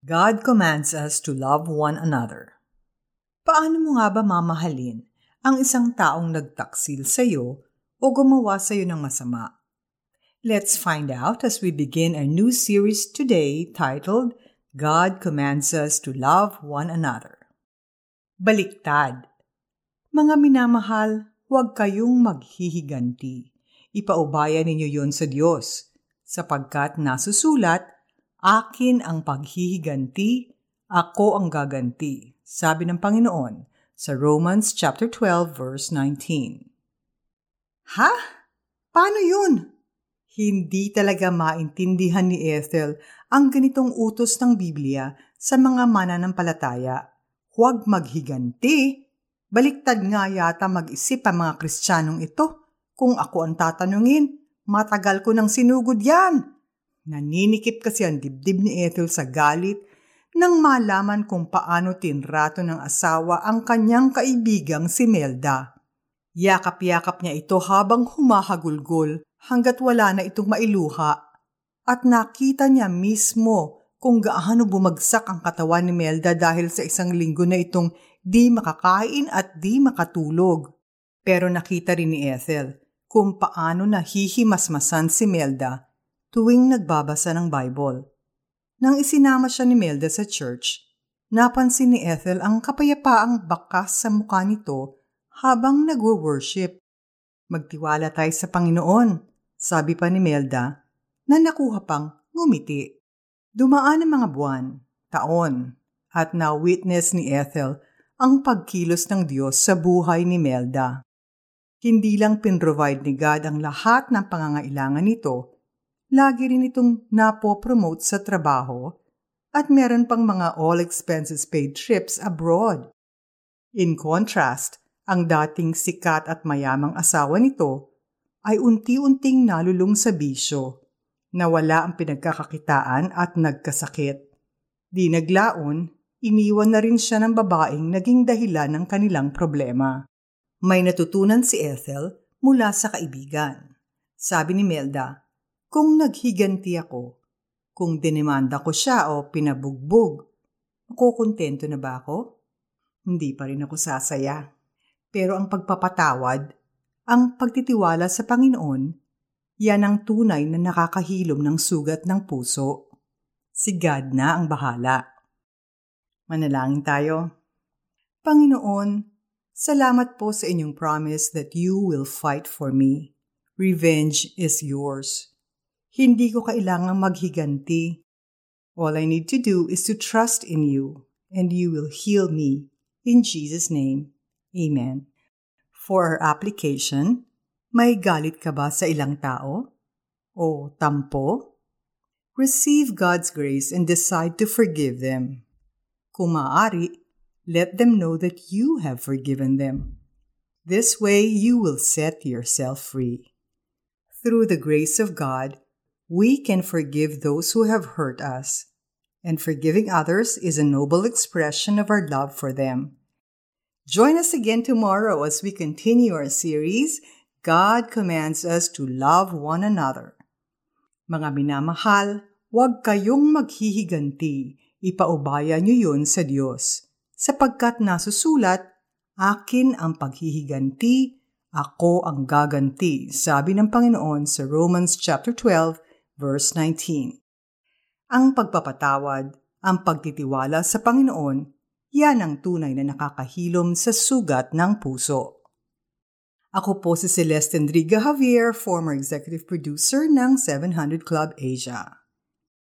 God commands us to love one another. Paano mo nga ba mamahalin ang isang taong nagtaksil sa iyo o gumawa sa iyo ng masama? Let's find out as we begin a new series today titled God Commands Us to Love One Another. Baliktad Mga minamahal, huwag kayong maghihiganti. Ipaubaya ninyo yon sa Diyos, sapagkat nasusulat, Akin ang paghihiganti, ako ang gaganti, sabi ng Panginoon sa Romans chapter 12 verse 19. Ha? Paano yun? Hindi talaga maintindihan ni Ethel ang ganitong utos ng Biblia sa mga mananampalataya. Huwag maghiganti. Baliktad nga yata mag-isip ang mga Kristiyanong ito. Kung ako ang tatanungin, matagal ko nang sinugod yan. Naninikip kasi ang dibdib ni Ethel sa galit nang malaman kung paano tinrato ng asawa ang kanyang kaibigang si Melda. Yakap-yakap niya ito habang humahagulgol hanggat wala na itong mailuha. At nakita niya mismo kung gaano bumagsak ang katawan ni Melda dahil sa isang linggo na itong di makakain at di makatulog. Pero nakita rin ni Ethel kung paano nahihimasmasan si Melda tuwing nagbabasa ng Bible. Nang isinama siya ni Melda sa church, napansin ni Ethel ang kapayapaang bakas sa mukha nito habang nagwo-worship. Magtiwala tayo sa Panginoon, sabi pa ni Melda, na nakuha pang ngumiti. Dumaan ang mga buwan, taon, at na-witness ni Ethel ang pagkilos ng Diyos sa buhay ni Melda. Hindi lang pinrovide ni God ang lahat ng pangangailangan nito, lagi rin itong napo-promote sa trabaho at meron pang mga all expenses paid trips abroad. In contrast, ang dating sikat at mayamang asawa nito ay unti-unting nalulung sa bisyo, nawala ang pinagkakakitaan at nagkasakit. Di naglaon, iniwan na rin siya ng babaeng naging dahilan ng kanilang problema. May natutunan si Ethel mula sa kaibigan. Sabi ni Melda, kung naghiganti ako, kung dinemanda ko siya o pinabugbog, makukontento na ba ako? Hindi pa rin ako sasaya. Pero ang pagpapatawad, ang pagtitiwala sa Panginoon, yan ang tunay na nakakahilom ng sugat ng puso. Si God na ang bahala. Manalangin tayo. Panginoon, salamat po sa inyong promise that you will fight for me. Revenge is yours. Hindi ko kailangang maghiganti. All I need to do is to trust in you, and you will heal me. In Jesus' name, Amen. For our application, may galit ka ba sa ilang tao? O tampo? Receive God's grace and decide to forgive them. Kung maaari, let them know that you have forgiven them. This way, you will set yourself free. Through the grace of God, we can forgive those who have hurt us, and forgiving others is a noble expression of our love for them. Join us again tomorrow as we continue our series, God Commands Us to Love One Another. Mga minamahal, huwag kayong maghihiganti, ipaubaya niyo yun sa Diyos, sapagkat nasusulat, akin ang paghihiganti, ako ang gaganti, sabi ng Panginoon sa Romans chapter 12, verse 19. Ang pagpapatawad, ang pagtitiwala sa Panginoon, yan ang tunay na nakakahilom sa sugat ng puso. Ako po si Celeste Enriga Javier, former executive producer ng 700 Club Asia.